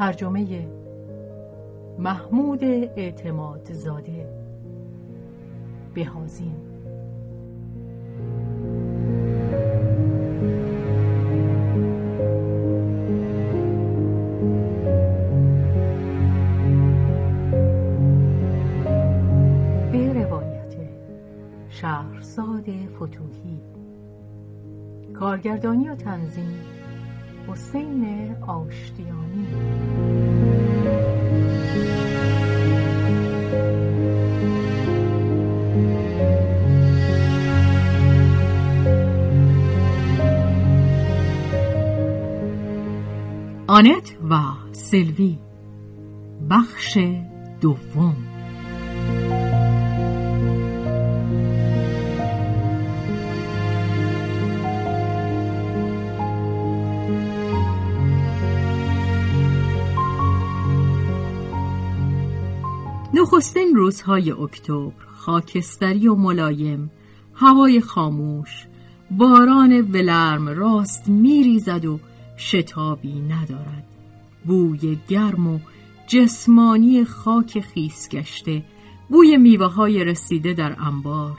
ترجمه محمود اعتماد زاده. بهازین. به روایت شهرزاد فتوهی. کارگردانی و تنظیم حسین آشتیانی. آنت و سلوی. بخش دوم. نخستین روزهای اکتبر خاکستری و ملایم هوای خاموش باران ولرم راست میریزد و شتابی ندارد. بوی گرم و جسمانی خاک خیس گشته بوی میوه های رسیده در انبار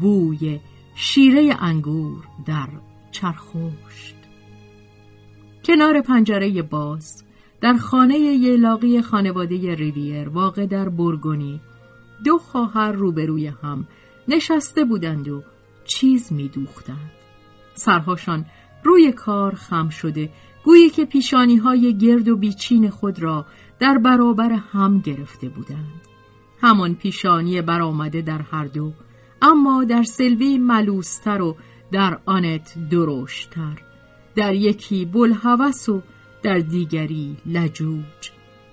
بوی شیره انگور در چرخوشت. کنار پنجره باز در خانه یلاقی خانواده ریویر واقع در برگونی دو خواهر روبروی هم نشسته بودند و چیز میدوختند. سرهاشان روی کار خم شده گویی که پیشانی های گرد و بیچین خود را در برابر هم گرفته بودند. همان پیشانی برآمده در هر دو اما در سلوی ملوستر و در آنت درشتر در یکی بلحوث و در دیگری لجوج.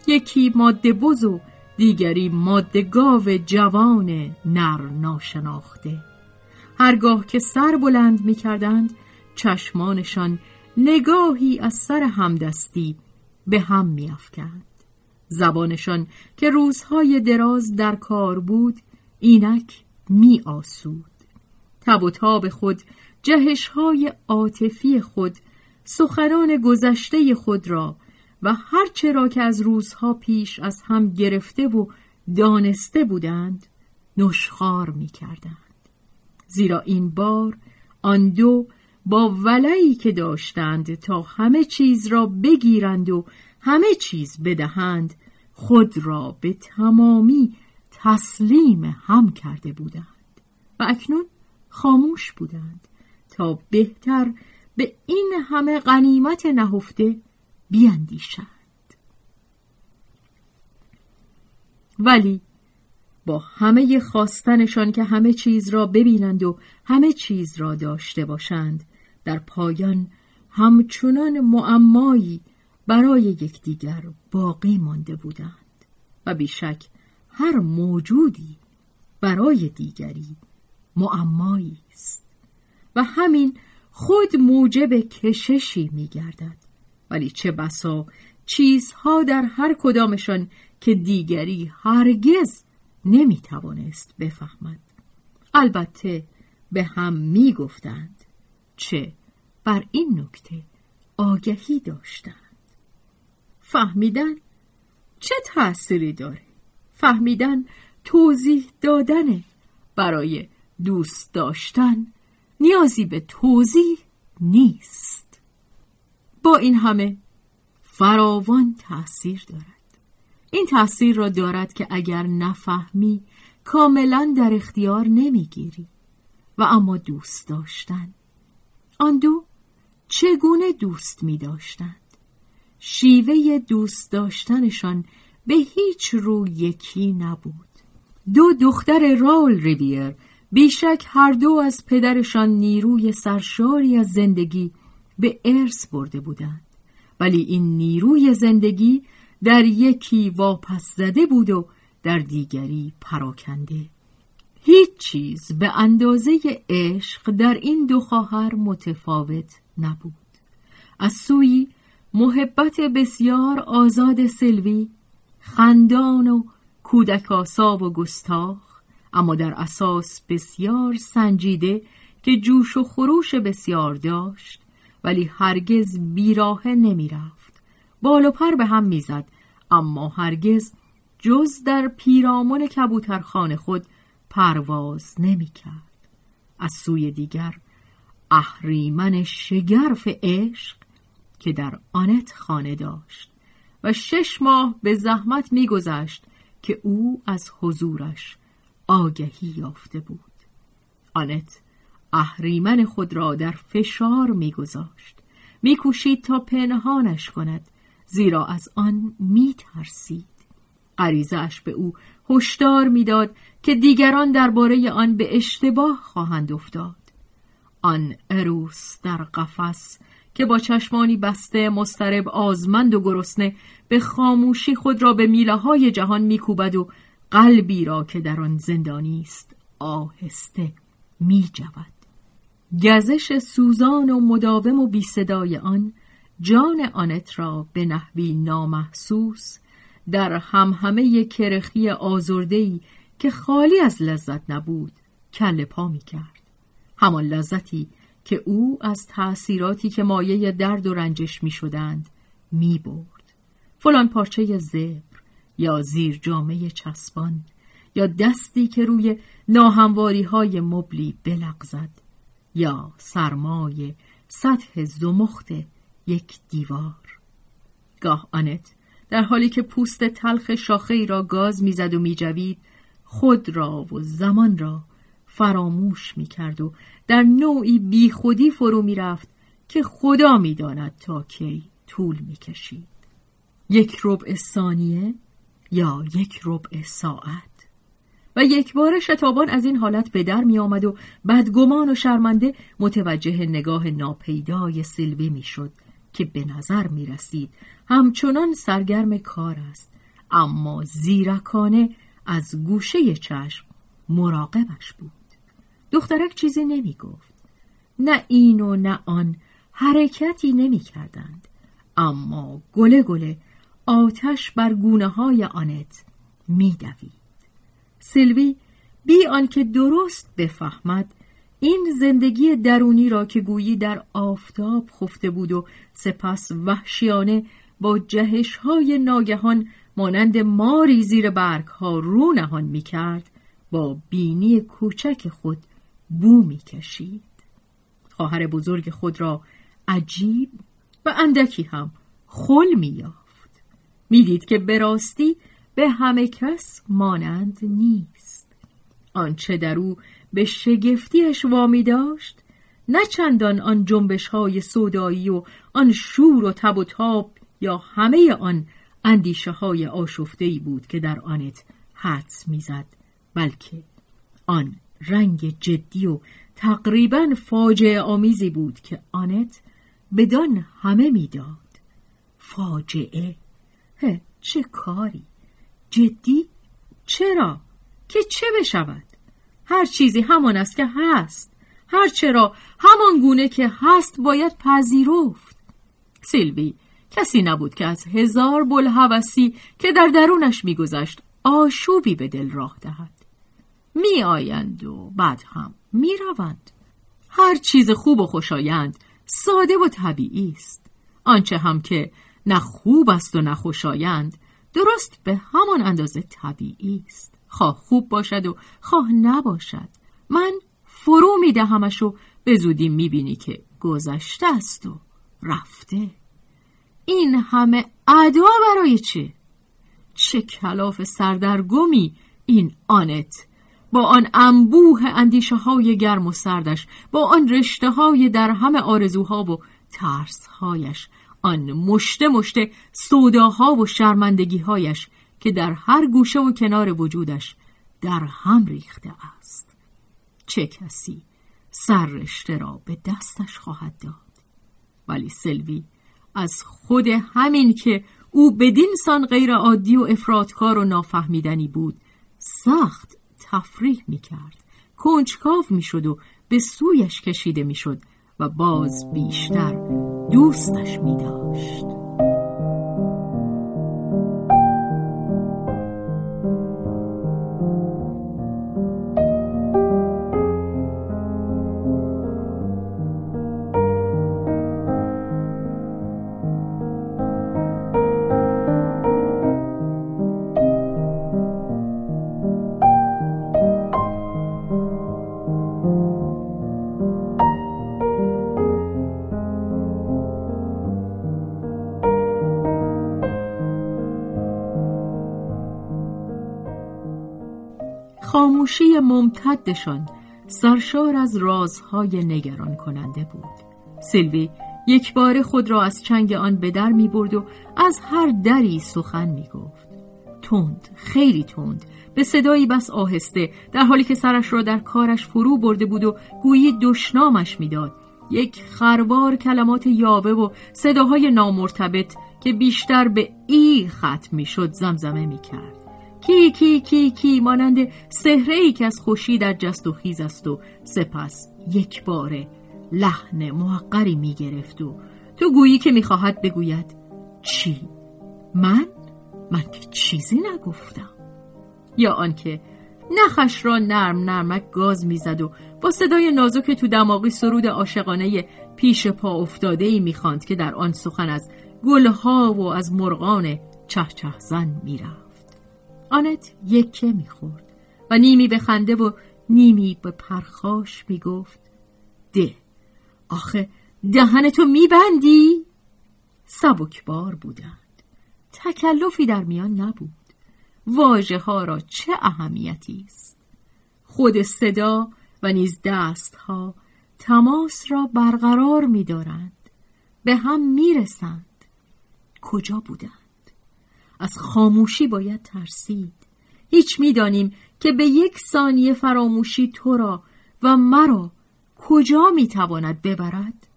یکی ماده بز و دیگری ماده گاو جوان نر ناشناخته هرگاه که سر بلند می کردند چشمانشان نگاهی از سر همدستی به هم می افکند. زبانشان که روزهای دراز در کار بود اینک می آسود تب و تاب خود جهشهای عاطفی خود سخنان گذشته خود را و هرچه را که از روزها پیش از هم گرفته و دانسته بودند نشخار می کردند. زیرا این بار آن دو با ولعی که داشتند تا همه چیز را بگیرند و همه چیز بدهند خود را به تمامی تسلیم هم کرده بودند و اکنون خاموش بودند تا بهتر به این همه غنیمت نهفته بیاندیشند ولی با همه خواستنشان که همه چیز را ببینند و همه چیز را داشته باشند در پایان همچنان معمایی برای یکدیگر باقی مانده بودند و بیشک هر موجودی برای دیگری معمایی است. و همین خود موجب کششی می گردد ولی چه بسا چیزها در هر کدامشان که دیگری هرگز نمی توانست بفهمد. البته به هم می گفتند چه بر این نکته آگهی داشتند. فهمیدن چه تأثیری داره؟ فهمیدن توضیح دادنه برای دوست داشتن نیازی به توضیح نیست. با این همه فراوان تأثیر دارد. این تأثیر را دارد که اگر نفهمی کاملا در اختیار نمی‌گیری. و اما دوست داشتن. آن دو چگونه دوست می داشتند؟ شیوه دوست داشتنشان به هیچ رو یکی نبود. دو دختر راول ریویر بیشک هر دو از پدرشان نیروی سرشاری از زندگی به ارث برده بودند. ولی این نیروی زندگی در یکی واپس زده بود و در دیگری پراکنده. هیچ چیز به اندازه عشق در این دو خواهر متفاوت نبود. از سوی محبت بسیار آزاد سلوی خندان و کودکاسا و گستاخ اما در اساس بسیار سنجیده که جوش و خروش بسیار داشت ولی هرگز بیراه نمی رفت بال و پر به هم می‌زد اما هرگز جز در پیرامون کبوترخانه خود پرواز نمی کرد. از سوی دیگر اهریمن شگرف عشق که در آنت خانه داشت و شش ماه به زحمت میگذشت که او از حضورش آگهی یافته بود. آنت اهریمن خود را در فشار میگذاشت. میکوشید تا پنهانش کند زیرا از آن میترسید. غریزهاش به او هشدار می‌داد که دیگران درباره آن به اشتباه خواهند افتاد. آن اروس در قفس که با چشمانی بسته مسترب آزمند و گرسنه به خاموشی خود را به میله های جهان میکوبد و قلبی را که در آن زندانی است آهسته میجود گزش سوزان و مداوم و بی صدای آن جان آنت را به نحوی نامحسوس در همهمه کرخی آزردهی که خالی از لذت نبود کل پا می کرد. همان لذتی که او از تأثیراتی که مایه درد و رنجش می شدند می برد. فلان پارچه زبر یا زیر جامعه چسبان یا دستی که روی ناهمواری های مبلی بلغزد یا سرمای سطح زمخت یک دیوار. گاه آنت در حالی که پوست تلخ شاخه را گاز می‌زد و میجوید خود را و زمان را فراموش می‌کرد و در نوعی بیخودی فرو می‌رفت که خدا می‌داند تا کی طول می‌کشید. یک ربع ثانیه یا یک ربع ساعت. و یک بار شتابان از این حالت به در می آمد و بدگمان و شرمنده متوجه نگاه ناپیدای سیلوی می شد که به نظر می رسید همچنان سرگرم کار است اما زیرکانه از گوشه چشم مراقبش بود. دخترک چیزی نمی گفت نه این و نه آن حرکتی نمی کردند اما گله گله آتش بر گونه های آنت می دوید. سلوی بی آنکه درست بفهمد این زندگی درونی را که گویی در آفتاب خفته بود و سپس وحشیانه با جهش های ناگهان مانند ماری زیر برگ ها رو نهان می کرد با بینی کوچک خود بو می کشید. خواهر بزرگ خود را عجیب و اندکی هم خل می یافت. می دید که به راستی به همه کس مانند نیست. آنچه در او به شگفتیش وامی داشت نه چندان آن جنبش های صدایی و آن شور و تب و تاب یا همه آن اندیشه های آشفته بود که در آنت حدس می‌زد بلکه آن رنگ جدی و تقریبا فاجعه آمیزی بود که آنت بدان همه می‌داد فاجعه چه کاری؟ جدی؟ چرا؟ که چه بشود؟ هر چیزی همان است که هست. هر چرا همان گونه که هست باید پذیرفت. سیلوی کسی نبود که از هزار بلحوثی که در درونش میگذشت آشوبی به دل راه دهد. می آیند و بعد هم می روند. هر چیز خوب و خوشایند ساده و طبیعی است. آنچه هم که نه خوب است و نه خوشایند درست به همان اندازه طبیعی است. خواه خوب باشد و خواه نباشد. من فرو میدهمش و به زودی می‌بینی که گذشته است و رفته. این همه ادا برای چه؟ چه کلاف سردرگمی این آنت. با آن انبوه اندیشه های گرم و سردش با آن رشته های در همه آرزوها و ترسهایش. آن مشته مشته سوداها و شرمندگیهایش که در هر گوشه و کنار وجودش در هم ریخته است. چه کسی سر رشته را به دستش خواهد داد؟ ولی سلوی از خود همین که او بدین سان غیر عادی و افرادکار و نافهمیدنی بود سخت تفریح می کرد کنجکاو می شد و به سویش کشیده می شد و باز بیشتر دوستش می داشت. خاموشی ممتدشان سرشار از رازهای نگران کننده بود. سیلوی یک بار خود را از چنگ آن به در می برد و از هر دری سخن می گفت. تند خیلی تند به صدایی بس آهسته در حالی که سرش را در کارش فرو برده بود و گویی دشنامش می‌داد یک خروار کلمات یاوه و صداهای نامرتبط که بیشتر به ای ختم می شد زمزمه می کرد. کی کی کی کی مانند سهره ای که از خوشی در جست و خیز است و سپس یک باره لحن محقری می گرفت و تو گویی که می‌خواهد بگوید چی؟ من؟ من که چیزی نگفتم یا آنکه نخش را نرم نرمک گاز می‌زد و با صدای نازک تو دماغی سرود عاشقانه پیش پا افتاده ای می‌خواند که در آن سخن از گلها و از مرغان چه چه زن می‌رفت آنت یکه می‌خورد و نیمی به خنده و نیمی به پرخاش می‌گفت ده آخه دهنتو میبندی؟ سبکبار بودند. تکلفی در میان نبود. واژه ها را چه اهمیتی است؟ خود صدا و نیز دست ها تماس را برقرار می‌دارند. به هم می‌رسند. کجا بودند؟ از خاموشی باید ترسید. هیچ می‌دانیم که به یک ثانیه فراموشی تو را و مرا کجا می‌تواند ببرد.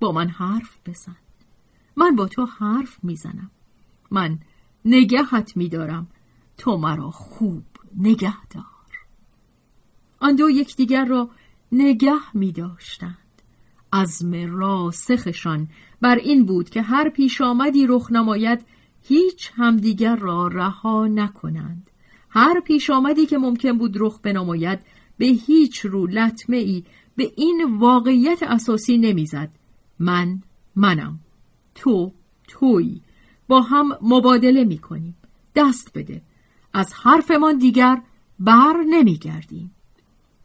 با من حرف بزن. من با تو حرف می‌زنم. من نگهت میدارم. تو مرا خوب نگه دار آن دو یکدیگر را نگه می داشتند عزم راسخشان بر این بود که هر پیش آمدی رخ نماید هیچ همدیگر را رها نکنند. هر پیش آمدی که ممکن بود رخ بنماید به هیچ رو لطمه ای به این واقعیت اساسی نمی‌زد. من منم. تو تویی. با هم مبادله می کنیم دست بده. از حرفمان دیگر بر نمیگردیم.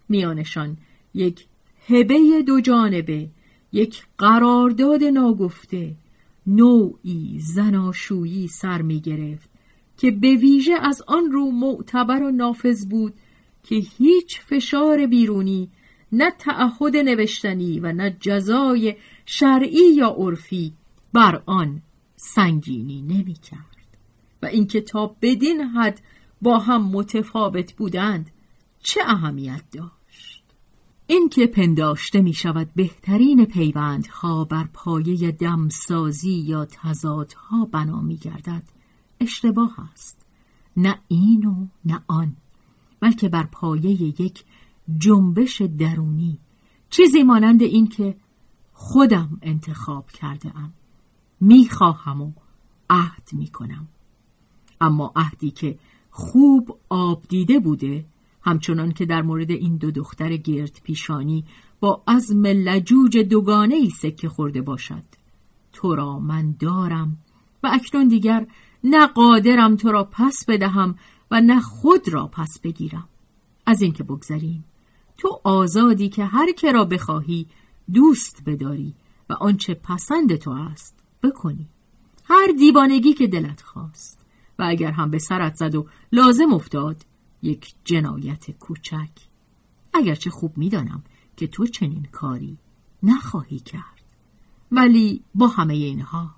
میانشان یک هبه دو جانبه یک قرارداد ناگفته نوعی زناشویی سر می گرفت که به ویژه از آن رو معتبر و نافذ بود که هیچ فشار بیرونی نه تعهد نوشتنی و نه جزای شرعی یا عرفی بر آن سنگینی نمی کرد. و اینکه تا بدین حد با هم متفاوت بودند چه اهمیت داشت؟ این که پنداشته می شود بهترین پیوندها بر پایه دمسازی یا تضادها بنا می گردد اشتباه است. نه این و نه آن بلکه بر پایه یک جنبش درونی چیزی مانند این که خودم انتخاب کرده ام می و عهد می کنم اما عهدی که خوب آب دیده بوده همچنان که در مورد این دو دختر گرد پیشانی با عزم لجوج دوگانه ای سکه خورده باشد. تو را من دارم و اکنون دیگر نه قادرم تو را پس بدهم و نه خود را پس بگیرم. از اینکه بگذریم تو آزادی که هر که را بخواهی دوست بداری و آنچه پسند تو است بکنی. هر دیوانگی که دلت خواست و اگر هم به سرت زد و لازم افتاد یک جنایت کوچک. اگرچه خوب می‌دانم که تو چنین کاری نخواهی کرد. ولی با همه اینها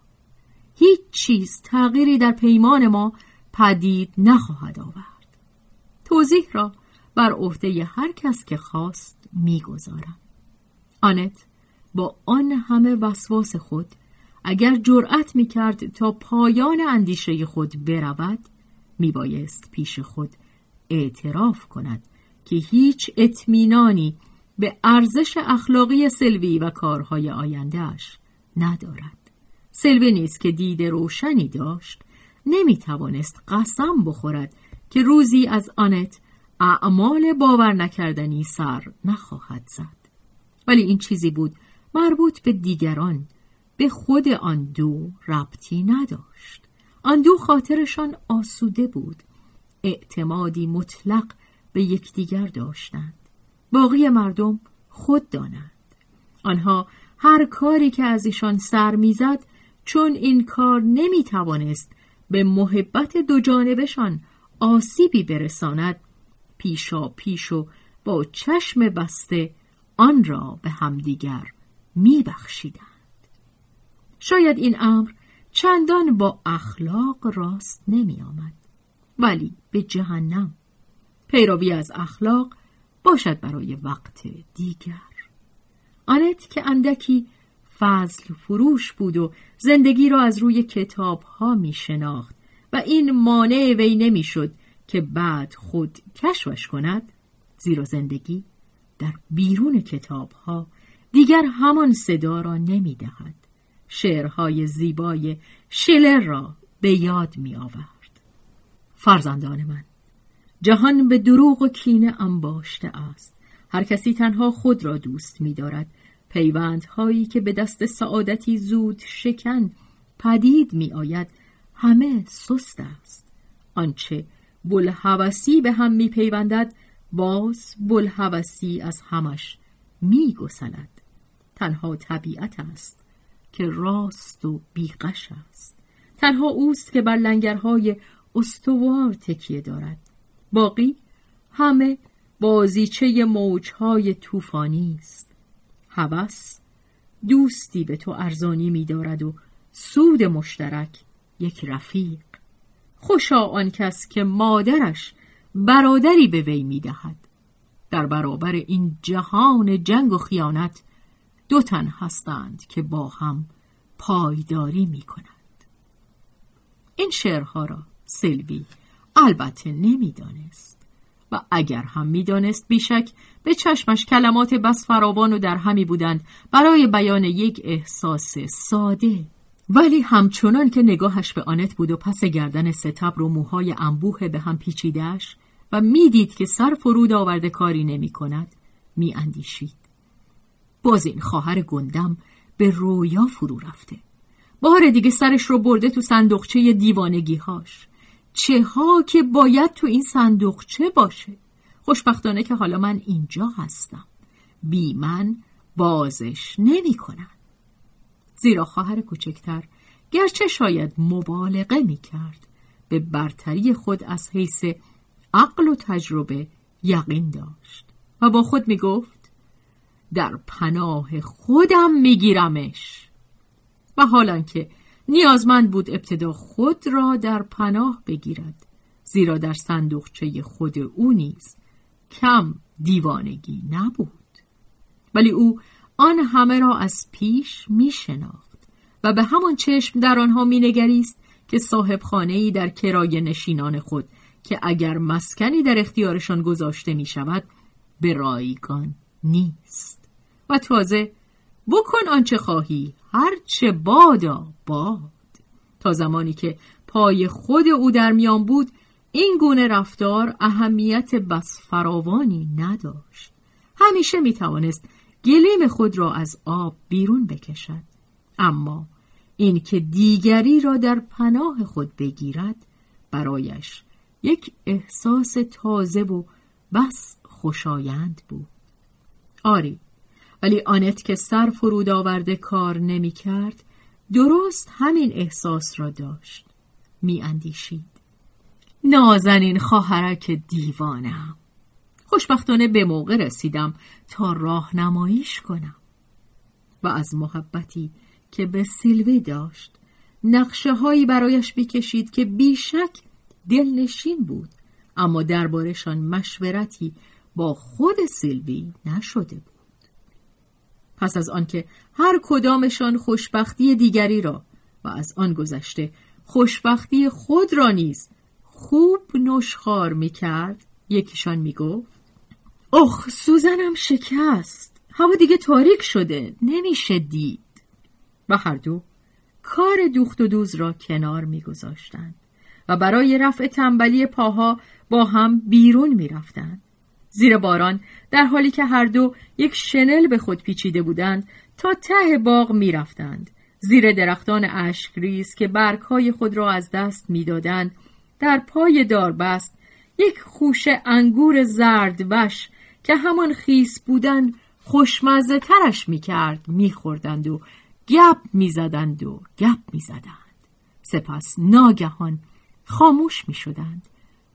هیچ چیز تغییری در پیمان ما پدید نخواهد آورد. توضیح را بر عهده هر کس که خواست می‌گذارم. آنت با آن همه وسواس خود اگر جرأت می کرد تا پایان اندیشه خود برود می بایست پیش خود اعتراف کند که هیچ اطمینانی به ارزش اخلاقی سلوی و کارهای آیندهش ندارد. سلوی نیست که دید روشنی داشت نمی توانست قسم بخورد که روزی از آنت اعمال باور نکردنی سر نخواهد زد. ولی این چیزی بود مربوط به دیگران به خود آن دو ربطی نداشت. آن دو خاطرشان آسوده بود. اعتمادی مطلق به یکدیگر داشتند. باقی مردم خود دانند. آنها هر کاری که از ایشان سر می‌زد چون این کار نمی توانست به محبت دو جانبشان آسیبی برساند پیشا پیش و با چشم بسته آن را به همدیگر میبخشیدند. شاید این امر چندان با اخلاق راست نمی آمد ولی به جهنم. پیروی از اخلاق باشد برای وقت دیگر. آنت که اندکی فضل فروش بود و زندگی را از روی کتاب ها می شناخت و این مانع وی نمی شد که بعد خود کشفش کند زیرا زندگی در بیرون کتاب ها دیگر همان صدا را نمی دهد شعرهای زیبای شلر را به یاد می آورد فرزندان من. جهان به دروغ و کینه انباشته است. هر کسی تنها خود را دوست می دارد پیوندهایی که به دست سعادتی زود شکن پدید می آید همه سست است. آنچه بلحوثی به هم می پیوندد باز بلحوثی از همش می گسلد تنها طبیعت است که راست و بیقش است. تنها اوست که بر لنگرهای استوار تکیه دارد. باقی همه بازیچه موجهای طوفانی است. هوس دوستی به تو ارزانی می‌دارد و سود مشترک یک رفیق. خوشا آن کس که مادرش برادری به وی می‌دهد. در برابر این جهان جنگ و خیانت دو تن هستند که با هم پایداری می کنند. این شعرها را سلوی. البته نمی‌دانست. و اگر هم می‌دانست بیشک به چشمش کلمات بس فراوان و در همی بودند برای بیان یک احساس ساده. ولی همچنان که نگاهش به آنت بود و پس گردن ستبر و موهای انبوه به هم پیچیدش و می‌دید که سر فرود آورده کاری نمی کند می اندیشید. باز این خواهر گندم به رویا فرو رفته. بار دیگه سرش رو برده تو صندوقچه دیوانگیهاش. چه ها که باید تو این صندوقچه باشه؟ خوشبختانه که حالا من اینجا هستم. بی من بازش نمی کنن. زیرا خواهر کوچکتر گرچه شاید مبالغه می کرد به برتری خود از حیث عقل و تجربه یقین داشت. و با خود می گفت در پناه خودم میگیرمش و حالا که نیازمند بود ابتدا خود را در پناه بگیرد زیرا در صندوقچه خود او نیز کم دیوانگی نبود. ولی او آن همه را از پیش می شناخت و به همان چشم در آنها می نگریست که صاحب خانه‌ای در کرای نشینان خود که اگر مسکنی در اختیارشان گذاشته می شود به رایگان نیست. و تازه بکن آنچه خواهی هرچه بادا باد تا زمانی که پای خود او در میان بود این گونه رفتار اهمیت بس فراوانی نداشت. همیشه می توانست گلیم خود را از آب بیرون بکشد. اما اینکه دیگری را در پناه خود بگیرد برایش یک احساس تازه و بس خوشایند بود. آری ولی آنت که سر فرود آورده کار نمی کرد درست همین احساس را داشت. می اندیشید. نازنین خواهرک دیوانم خوشبختانه به موقع رسیدم تا راهنماییش کنم. و از محبتی که به سیلوی داشت نقشه هایی برایش بکشید که بیشک دلنشین بود اما دربارشان مشورتی با خود سیلوی نشده بود. پس از آنکه هر کدامشان خوشبختی دیگری را و از آن گذشته خوشبختی خود را نیز خوب نشخار می کرد یکیشان می اخ سوزنم شکست هوا دیگه تاریک شده نمیشه دید. و هر دو کار دوخت و دوز را کنار میگذاشتند و برای رفع تنبلی پاها با هم بیرون می‌رفتند. زیر باران در حالی که هر دو یک شنل به خود پیچیده بودند تا ته باغ می‌رفتند. زیر درختان اشکریز که برگهای خود را از دست می‌دادند در پای داربست یک خوشه انگور زرد وش که همان خیس بودن خوشمزه ترش می‌کرد میخوردند و گپ می‌زدند و گپ می‌زدند. سپس ناگهان خاموش می‌شدند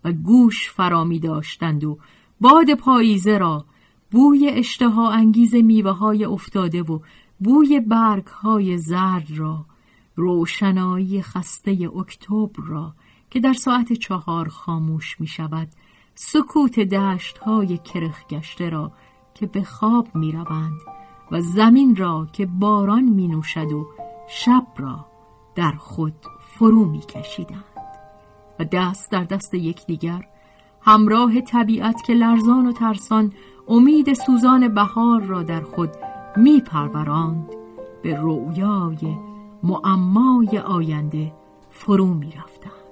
و گوش فرا می داشتند و باد پاییزه را بوی اشتها انگیز میوه های افتاده و بوی برگ های زرد را روشنایی خسته اکتبر را که در ساعت چهار خاموش می شود سکوت دشت های کرخ گشته را که به خواب می روند و زمین را که باران می نوشد و شب را در خود فرو می کشیدند و دست در دست یکدیگر همراه طبیعت که لرزان و ترسان امید سوزان بهار را در خود می پروراند به رویای معمای آینده فرو می رفتند.